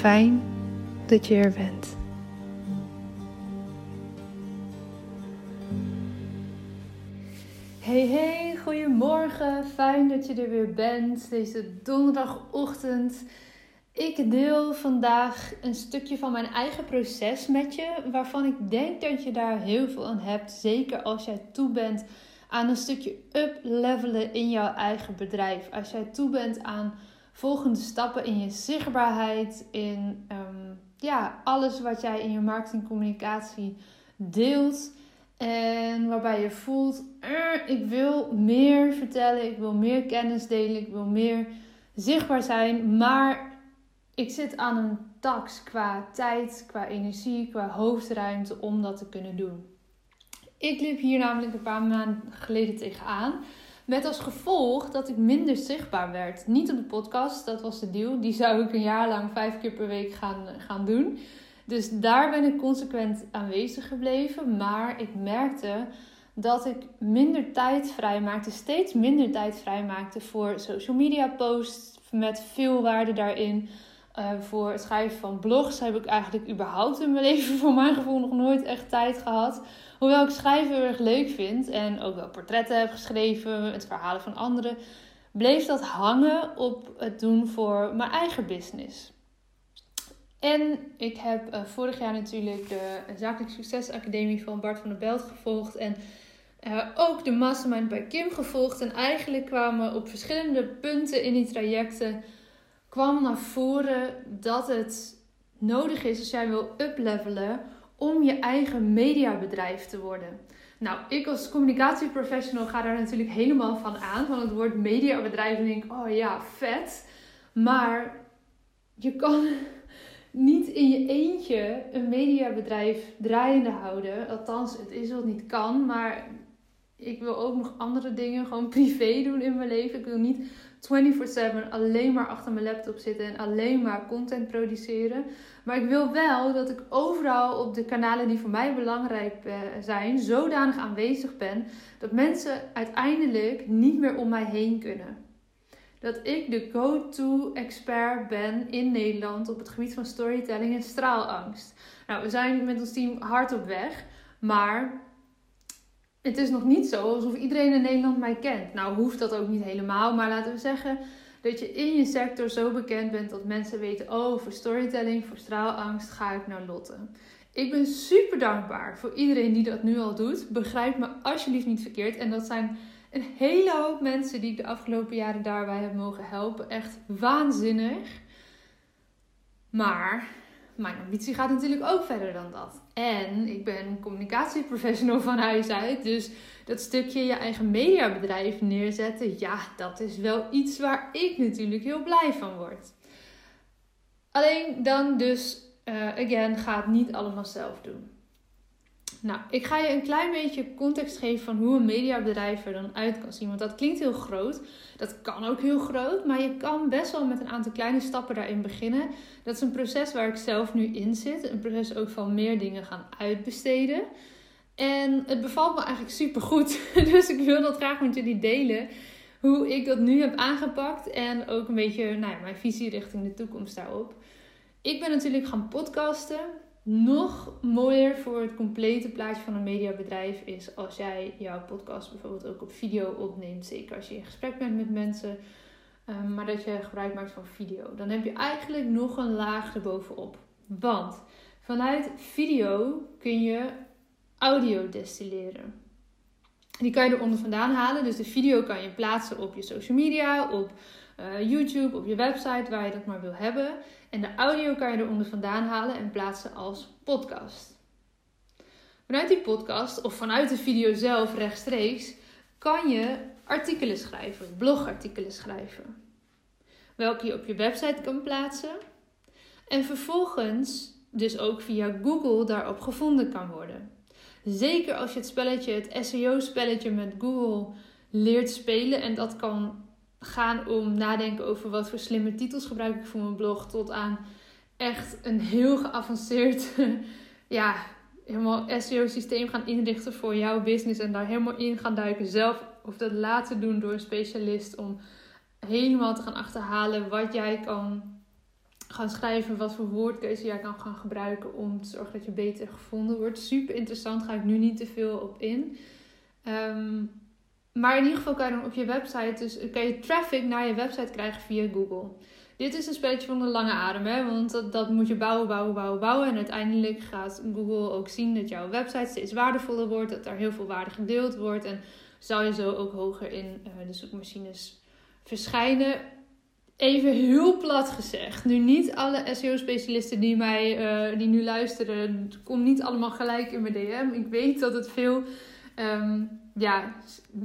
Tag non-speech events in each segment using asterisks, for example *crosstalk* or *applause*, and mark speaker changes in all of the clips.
Speaker 1: Fijn dat je er bent. Hey hey, goedemorgen. Fijn dat je er weer bent deze donderdagochtend. Ik deel vandaag een stukje van mijn eigen proces met je, waarvan ik denk dat je daar heel veel aan hebt. Zeker als jij toe bent aan een stukje up-levelen in jouw eigen bedrijf. Als jij toe bent aan volgende stappen in je zichtbaarheid, in ehm, ja, alles wat jij in je marketingcommunicatie deelt. En waarbij je voelt, ik wil meer vertellen, ik wil meer kennis delen, ik wil meer zichtbaar zijn, maar ik zit aan een tax qua tijd, qua energie, qua hoofdruimte om dat te kunnen doen. Ik liep hier namelijk een paar maanden geleden tegenaan. Met als gevolg dat ik minder zichtbaar werd. Niet op de podcast, dat was de deal. Die zou ik een jaar lang vijf keer per week gaan, gaan doen. Dus daar ben ik consequent aanwezig gebleven. Maar ik merkte dat ik minder tijd vrijmaakte, steeds minder tijd vrijmaakte voor social media posts met veel waarde daarin. Uh, voor het schrijven van blogs heb ik eigenlijk überhaupt in mijn *laughs* leven voor mijn gevoel nog nooit echt tijd gehad. Hoewel ik schrijven heel erg leuk vind en ook wel portretten heb geschreven, het verhalen van anderen, bleef dat hangen op het doen voor mijn eigen business. En ik heb uh, vorig jaar natuurlijk de Zakelijk Succes Academie van Bart van der Belt gevolgd. En uh, ook de Mastermind bij Kim gevolgd. En eigenlijk kwamen op verschillende punten in die trajecten kwam naar voren dat het nodig is als jij wil uplevelen om je eigen mediabedrijf te worden. Nou, ik als communicatieprofessional ga daar natuurlijk helemaal van aan. Van het woord mediabedrijf en denk oh ja, vet. Maar je kan *laughs* niet in je eentje een mediabedrijf draaiende houden. Althans, het is wat niet kan. Maar ik wil ook nog andere dingen gewoon privé doen in mijn leven. Ik wil niet 24/7 alleen maar achter mijn laptop zitten en alleen maar content produceren. Maar ik wil wel dat ik overal op de kanalen die voor mij belangrijk eh, zijn, zodanig aanwezig ben dat mensen uiteindelijk niet meer om mij heen kunnen. Dat ik de go-to expert ben in Nederland op het gebied van storytelling en straalangst. Nou, we zijn met ons team hard op weg. Maar het is nog niet zo alsof iedereen in Nederland mij kent. Nou, hoeft dat ook niet helemaal. Maar laten we zeggen dat je in je sector zo bekend bent dat mensen weten: oh, voor storytelling, voor straalangst ga ik naar Lotte. Ik ben super dankbaar voor iedereen die dat nu al doet. Begrijp me alsjeblieft niet verkeerd. En dat zijn een hele hoop mensen die ik de afgelopen jaren daarbij heb mogen helpen. Echt waanzinnig. Maar mijn ambitie gaat natuurlijk ook verder dan dat. En ik ben communicatieprofessional van huis uit. Dus dat stukje je eigen mediabedrijf neerzetten, ja, dat is wel iets waar ik natuurlijk heel blij van word. Alleen dan dus, uh, again, ga het niet allemaal zelf doen. Nou, ik ga je een klein beetje context geven van hoe een mediabedrijf er dan uit kan zien. Want dat klinkt heel groot. Dat kan ook heel groot. Maar je kan best wel met een aantal kleine stappen daarin beginnen. Dat is een proces waar ik zelf nu in zit. Een proces ook van meer dingen gaan uitbesteden. En het bevalt me eigenlijk super goed. *laughs* Dus ik wil dat graag met jullie delen. Hoe ik dat nu heb aangepakt. En ook een beetje nou mijn visie richting de toekomst daarop. Ik ben natuurlijk gaan podcasten nog mooier voor het complete plaatje van een mediabedrijf is als jij jouw podcast bijvoorbeeld ook op video opneemt. Zeker als je in gesprek bent met mensen, ehm, maar dat je gebruik maakt van video. Dan heb je eigenlijk nog een laag erbovenop. Want vanuit video kun je audio destilleren. Die kan je eronder vandaan halen. Dus de video kan je plaatsen op je social media, op uh, YouTube, op je website, waar je dat maar wil hebben. En de audio kan je eronder vandaan halen en plaatsen als podcast. Vanuit die podcast of vanuit de video zelf rechtstreeks kan je artikelen schrijven, blogartikelen schrijven. Welke je op je website kan plaatsen. En vervolgens dus ook via Google daarop gevonden kan worden. Zeker als je het spelletje, het SEO-spelletje met Google leert spelen en dat kan gaan om nadenken over wat voor slimme titels gebruik ik voor mijn blog. Tot aan echt een heel geavanceerd *laughs* ja, helemaal SEO-systeem gaan inrichten voor jouw business. En daar helemaal in gaan duiken zelf. Of dat laten doen door een specialist om helemaal te gaan achterhalen wat jij kan gaan schrijven. Wat voor woordkeuze jij kan gaan gebruiken om te zorgen dat je beter gevonden wordt. Super interessant, ga ik nu niet te veel op in. Um, maar in ieder geval kan je dan op je website, dus kan je traffic naar je website krijgen via Google. Dit is een spelletje van de lange adem, hè? want dat, moet je bouwen, bouwen, bouwen, bouwen. En uiteindelijk gaat Google ook zien dat jouw website steeds waardevoller wordt, dat er heel veel waarde gedeeld wordt. En zal je zo ook hoger in uh, de zoekmachines verschijnen. Even heel plat gezegd. Nu niet alle SEO-specialisten die mij uh, die nu luisteren, kom niet allemaal gelijk in mijn DM. Ik weet dat het veel um, ja,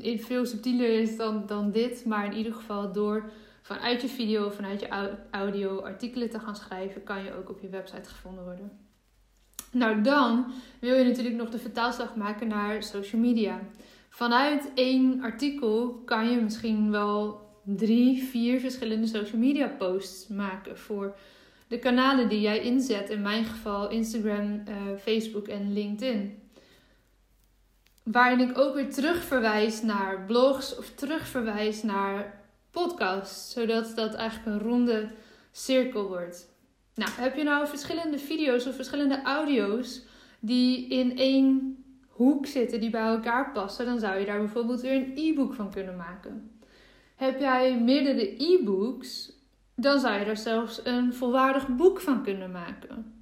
Speaker 1: veel subtieler is dan, dan dit. Maar in ieder geval door vanuit je video, vanuit je audio artikelen te gaan schrijven, kan je ook op je website gevonden worden. Nou, dan wil je natuurlijk nog de vertaalslag maken naar social media. Vanuit één artikel kan je misschien wel drie, vier verschillende social media posts maken voor de kanalen die jij inzet. In mijn geval Instagram, uh, Facebook en LinkedIn. Waarin ik ook weer terugverwijs naar blogs of terugverwijs naar podcasts. Zodat dat eigenlijk een ronde cirkel wordt. Nou, heb je nou verschillende video's of verschillende audio's die in één hoek zitten, die bij elkaar passen, dan zou je daar bijvoorbeeld weer een e-book van kunnen maken. Heb jij meerdere e-books, dan zou je er zelfs een volwaardig boek van kunnen maken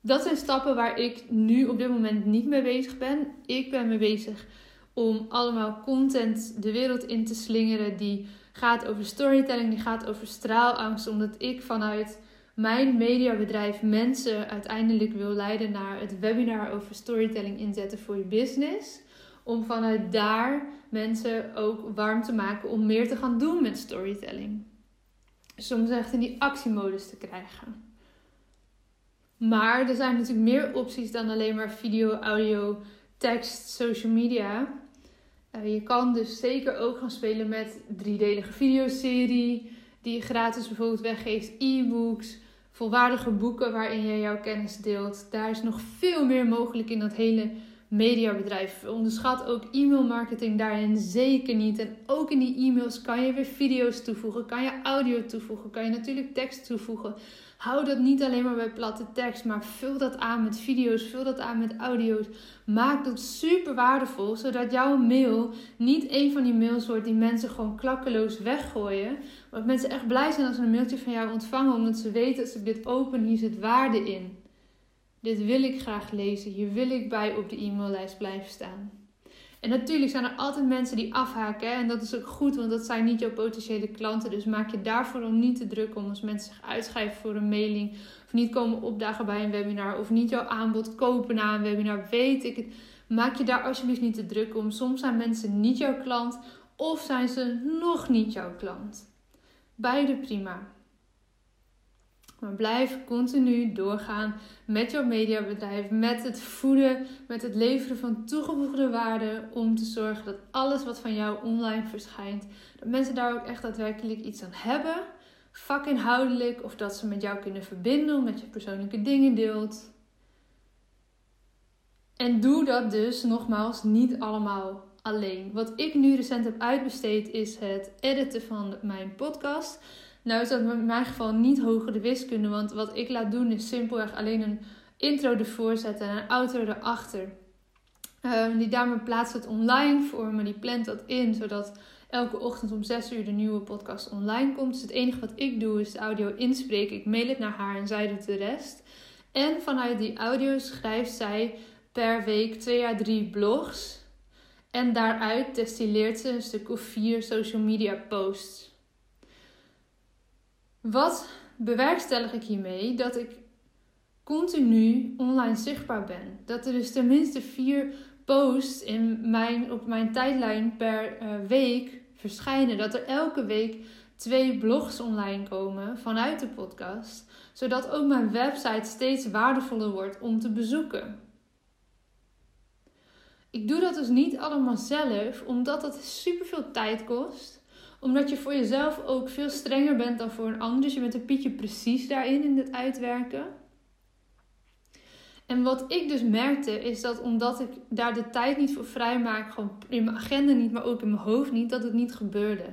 Speaker 1: dat zijn stappen waar ik nu op dit moment niet mee bezig ben. Ik ben mee bezig om allemaal content de wereld in te slingeren die gaat over storytelling, die gaat over straalangst, omdat ik vanuit mijn mediabedrijf mensen uiteindelijk wil leiden naar het webinar over storytelling inzetten voor je business. Om vanuit daar mensen ook warm te maken om meer te gaan doen met storytelling. Soms echt in die actiemodus te krijgen. Maar er zijn natuurlijk meer opties dan alleen maar video, audio, tekst, social media. Uh, je kan dus zeker ook gaan spelen met driedelige videoserie, die je gratis bijvoorbeeld weggeeft, e-books, volwaardige boeken waarin je jouw kennis deelt. Daar is nog veel meer mogelijk in dat hele mediabedrijf. Onderschat ook e-mail marketing daarin zeker niet. En ook in die e-mails kan je weer video's toevoegen, kan je audio toevoegen, kan je natuurlijk tekst toevoegen. Hou dat niet alleen maar bij platte tekst, maar vul dat aan met video's, vul dat aan met audio's. Maak dat super waardevol, zodat jouw mail niet een van die mails wordt die mensen gewoon klakkeloos weggooien. Maar dat mensen echt blij zijn als ze een mailtje van jou ontvangen, omdat ze weten als ik dit open, hier zit waarde in. Dit wil ik graag lezen, hier wil ik bij op de e-maillijst blijven staan. En natuurlijk zijn er altijd mensen die afhaken. En dat is ook goed, want dat zijn niet jouw potentiële klanten. Dus maak je daarvoor dan niet te druk om als mensen zich uitschrijven voor een mailing. Of niet komen opdagen bij een webinar. Of niet jouw aanbod kopen na een webinar. Weet ik het. Maak je daar alsjeblieft niet te druk om. Soms zijn mensen niet jouw klant. Of zijn ze nog niet jouw klant. Beide prima. Maar blijf continu doorgaan met jouw mediabedrijf, met het voeden, met het leveren van toegevoegde waarde. Om te zorgen dat alles wat van jou online verschijnt, dat mensen daar ook echt daadwerkelijk iets aan hebben. Vakinhoudelijk of dat ze met jou kunnen verbinden, met je persoonlijke dingen deelt. En doe dat dus nogmaals niet allemaal alleen. Wat ik nu recent heb uitbesteed is het editen van mijn podcast. Nou is dat in mijn geval niet hogere wiskunde, want wat ik laat doen is simpelweg alleen een intro ervoor zetten en een outro erachter. Um, die dame plaatst het online voor me, die plant dat in, zodat elke ochtend om 6 uur de nieuwe podcast online komt. Dus het enige wat ik doe is de audio inspreken. Ik mail het naar haar en zij doet de rest. En vanuit die audio schrijft zij per week twee à drie blogs. En daaruit destilleert ze een stuk of vier social media posts. Wat bewerkstellig ik hiermee? Dat ik continu online zichtbaar ben. Dat er dus tenminste vier posts in mijn, op mijn tijdlijn per uh, week verschijnen. Dat er elke week twee blogs online komen vanuit de podcast. Zodat ook mijn website steeds waardevoller wordt om te bezoeken. Ik doe dat dus niet allemaal zelf, omdat dat superveel tijd kost omdat je voor jezelf ook veel strenger bent dan voor een ander. Dus je bent een pietje precies daarin, in het uitwerken. En wat ik dus merkte, is dat omdat ik daar de tijd niet voor vrijmaak, gewoon in mijn agenda niet, maar ook in mijn hoofd niet, dat het niet gebeurde.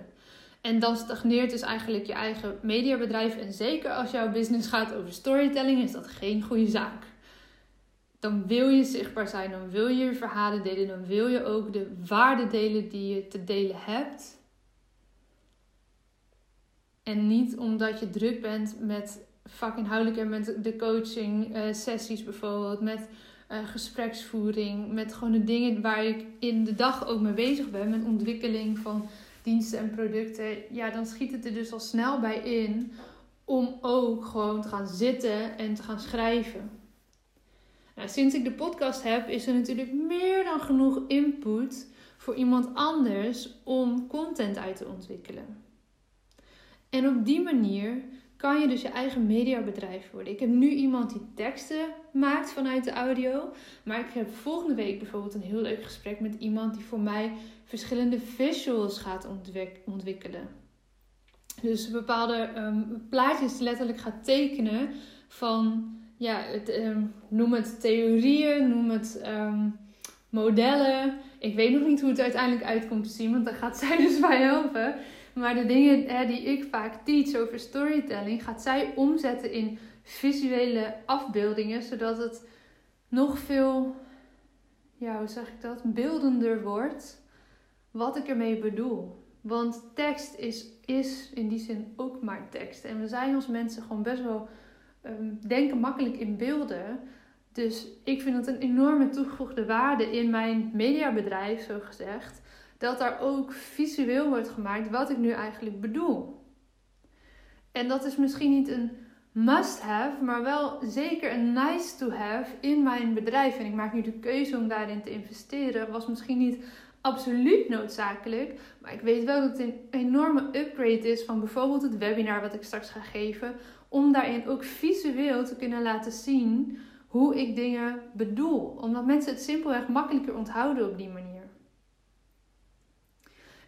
Speaker 1: En dan stagneert dus eigenlijk je eigen mediabedrijf. En zeker als jouw business gaat over storytelling, is dat geen goede zaak. Dan wil je zichtbaar zijn, dan wil je je verhalen delen, dan wil je ook de waarde delen die je te delen hebt. En niet omdat je druk bent met vakinhoudelijk en met de coaching uh, sessies bijvoorbeeld, met uh, gespreksvoering, met gewoon de dingen waar ik in de dag ook mee bezig ben, met ontwikkeling van diensten en producten. Ja, dan schiet het er dus al snel bij in om ook gewoon te gaan zitten en te gaan schrijven. Nou, sinds ik de podcast heb, is er natuurlijk meer dan genoeg input voor iemand anders om content uit te ontwikkelen. En op die manier kan je dus je eigen mediabedrijf worden. Ik heb nu iemand die teksten maakt vanuit de audio. Maar ik heb volgende week bijvoorbeeld een heel leuk gesprek met iemand die voor mij verschillende visuals gaat ontwikkelen. Dus bepaalde um, plaatjes letterlijk gaat tekenen van, ja, het, ehm, noem het theorieën, noem het ehm, modellen. Ik weet nog niet hoe het uiteindelijk uitkomt te zien, want daar gaat zij *laughs* dus bij helpen. Maar de dingen hè, die ik vaak teach over storytelling, gaat zij omzetten in visuele afbeeldingen, zodat het nog veel, ja, hoe zeg ik dat, beeldender wordt wat ik ermee bedoel. Want tekst is, is in die zin ook maar tekst. En we zijn als mensen gewoon best wel um, denken makkelijk in beelden. Dus ik vind het een enorme toegevoegde waarde in mijn mediabedrijf, zo gezegd dat daar ook visueel wordt gemaakt wat ik nu eigenlijk bedoel. En dat is misschien niet een must-have, maar wel zeker een nice to have in mijn bedrijf. En ik maak nu de keuze om daarin te investeren. Was misschien niet absoluut noodzakelijk, maar ik weet wel dat het een enorme upgrade is van bijvoorbeeld het webinar wat ik straks ga geven. Om daarin ook visueel te kunnen laten zien hoe ik dingen bedoel. Omdat mensen het simpelweg makkelijker onthouden op die manier.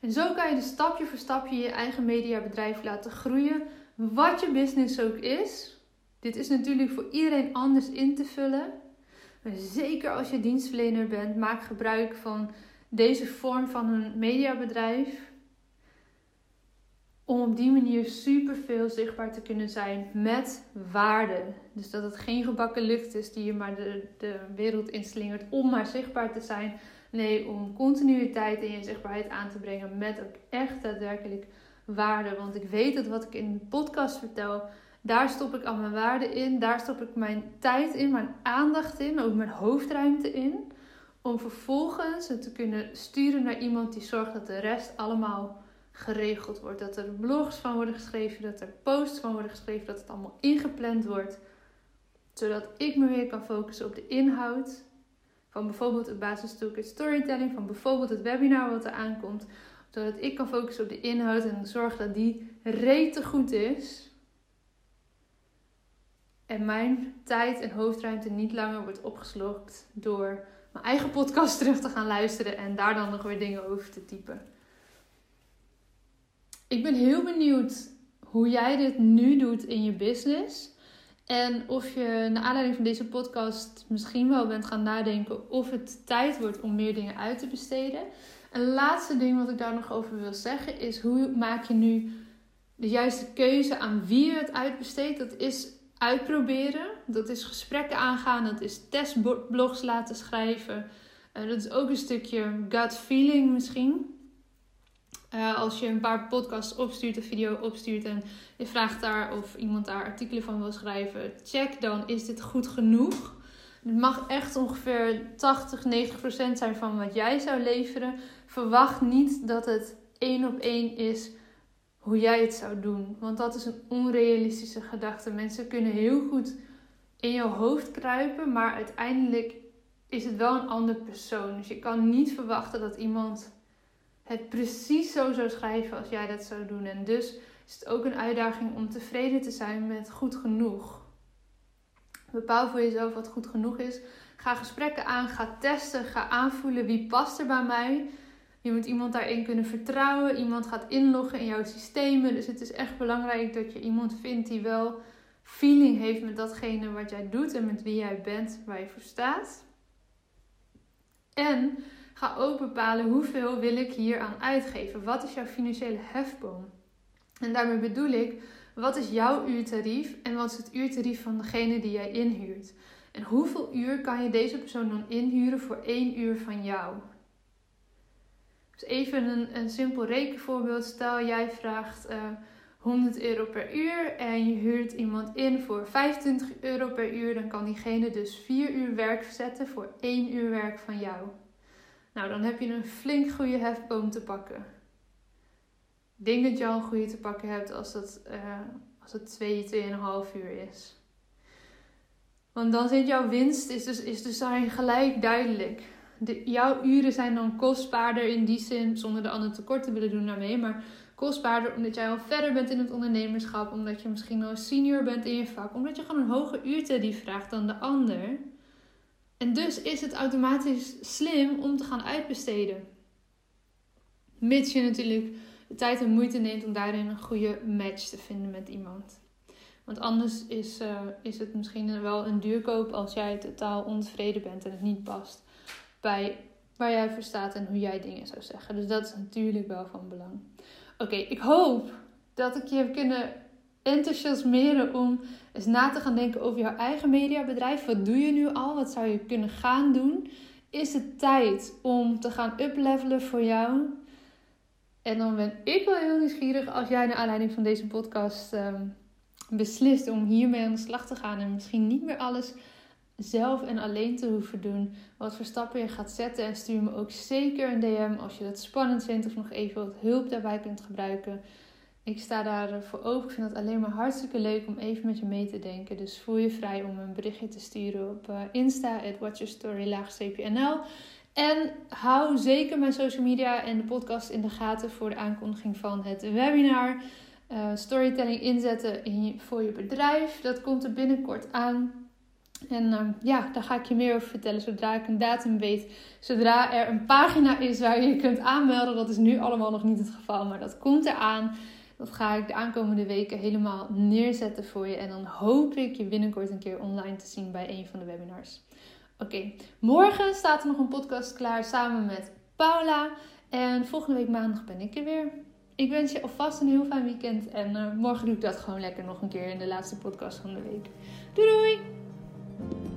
Speaker 1: En zo kan je dus stapje voor stapje je eigen mediabedrijf laten groeien, wat je business ook is. Dit is natuurlijk voor iedereen anders in te vullen. Maar zeker als je dienstverlener bent, maak gebruik van deze vorm van een mediabedrijf. Om op die manier super veel zichtbaar te kunnen zijn met waarde. Dus dat het geen gebakken lucht is die je maar de, de wereld inslingert om maar zichtbaar te zijn. Nee, om continuïteit in je zichtbaarheid aan te brengen met ook echt daadwerkelijk waarde. Want ik weet dat wat ik in de podcast vertel, daar stop ik al mijn waarde in. Daar stop ik mijn tijd in, mijn aandacht in, ook mijn hoofdruimte in. Om vervolgens het te kunnen sturen naar iemand die zorgt dat de rest allemaal geregeld wordt. Dat er blogs van worden geschreven, dat er posts van worden geschreven, dat het allemaal ingepland wordt. Zodat ik me weer kan focussen op de inhoud. Van bijvoorbeeld het basisstuk storytelling, van bijvoorbeeld het webinar wat er aankomt. Zodat ik kan focussen op de inhoud en zorg dat die rete goed is. En mijn tijd en hoofdruimte niet langer wordt opgeslokt door mijn eigen podcast *laughs* terug te gaan luisteren en daar dan nog weer dingen over te typen. Ik ben heel benieuwd hoe jij dit nu doet in je business. En of je naar aanleiding van deze podcast misschien wel bent gaan nadenken of het tijd wordt om meer dingen uit te besteden. Een laatste ding wat ik daar nog over wil zeggen is hoe maak je nu de juiste keuze aan wie je het uitbesteedt. Dat is uitproberen, dat is gesprekken aangaan, dat is testblogs laten schrijven. Uh, dat is ook een stukje gut feeling misschien. Uh, als je een paar podcasts opstuurt, een video opstuurt en je vraagt daar of iemand daar artikelen van wil schrijven, check dan, is dit goed genoeg? Het mag echt ongeveer 80, 90 procent zijn van wat jij zou leveren. Verwacht niet dat het één op één is hoe jij het zou doen. Want dat is een onrealistische gedachte. Mensen kunnen heel goed in jouw hoofd kruipen, maar uiteindelijk is het wel een ander persoon. Dus je kan niet verwachten dat iemand het precies zo zou schrijven als jij dat zou doen. En dus is het ook een uitdaging om tevreden te zijn met goed genoeg. Bepaal voor jezelf wat goed genoeg is. Ga gesprekken aan, ga testen, ga aanvoelen wie past er bij mij. Je moet iemand daarin kunnen vertrouwen. Iemand gaat inloggen in jouw systemen. Dus het is echt belangrijk dat je iemand vindt die wel feeling heeft met datgene wat jij doet en met wie jij bent, waar je voor staat. En ga ook bepalen hoeveel wil ik hier aan uitgeven. Wat is jouw financiële hefboom? En daarmee bedoel ik, wat is jouw uurtarief en wat is het uurtarief van degene die jij inhuurt? En hoeveel uur kan je deze persoon dan inhuren voor één uur van jou? Dus even een, een simpel rekenvoorbeeld. Stel jij vraagt uh, eh, 100 euro per uur en je huurt iemand in voor 25 euro per uur. Dan kan diegene dus 4 uur werk zetten voor 1 uur werk van jou. Nou, dan heb je een flink goede hefboom te pakken. Ik denk dat je al een goede te pakken hebt als het, uh, als het 2, 2,5 uur is. Want dan zit jouw winst, is dus, is dus daarin gelijk duidelijk de, jouw uren zijn dan kostbaarder in die zin, zonder de ander tekort te willen doen daarmee, maar kostbaarder omdat jij al verder bent in het ondernemerschap, omdat je misschien al senior bent in je vak, omdat je gewoon een hoger uurtarief vraagt dan de ander. En dus is het automatisch slim om te gaan uitbesteden. Mits je natuurlijk de tijd en moeite neemt om daarin een goede match te vinden met iemand. Want anders is, uh, is het misschien wel een duurkoop als jij totaal ontevreden bent en het niet past bij waar jij voor staat en hoe jij dingen zou zeggen. Dus dat is natuurlijk wel van belang. Oké, ik hoop dat ik je heb kunnen enthousiasmeren om eens na te gaan denken over jouw eigen mediabedrijf. Wat doe je nu al? Wat zou je kunnen gaan doen? Is het tijd om te gaan uplevelen voor jou? En dan ben ik wel heel nieuwsgierig als jij naar aanleiding van deze podcast um, beslist om hiermee aan de slag te gaan en misschien niet meer alles zelf en alleen te hoeven doen. Wat voor stappen je gaat zetten. En stuur me ook zeker een DM als je dat spannend vindt of nog even wat hulp daarbij kunt gebruiken. Ik sta daarvoor open. Ik vind het alleen maar hartstikke leuk om even met je mee te denken. Dus voel je vrij om een berichtje te sturen op uh, Insta, watchyourstory-nl. En hou zeker mijn social media en de podcast in de gaten voor de aankondiging van het webinar. Uh, storytelling inzetten in voor je bedrijf. Dat komt er binnenkort aan. En uh, ja, daar ga ik je meer over vertellen zodra ik een datum weet. Zodra er een pagina is waar je je kunt aanmelden. Dat is nu allemaal nog niet het geval, maar dat komt eraan. Dat ga ik de aankomende weken helemaal neerzetten voor je. En dan hoop ik je binnenkort een keer online te zien bij een van de webinars. Oké, morgen staat er nog een podcast klaar samen met Paula. En volgende week maandag ben ik er weer. Ik wens je alvast een heel fijn weekend. En uh, morgen doe ik dat gewoon lekker nog een keer in de laatste podcast van de week. Doei doei!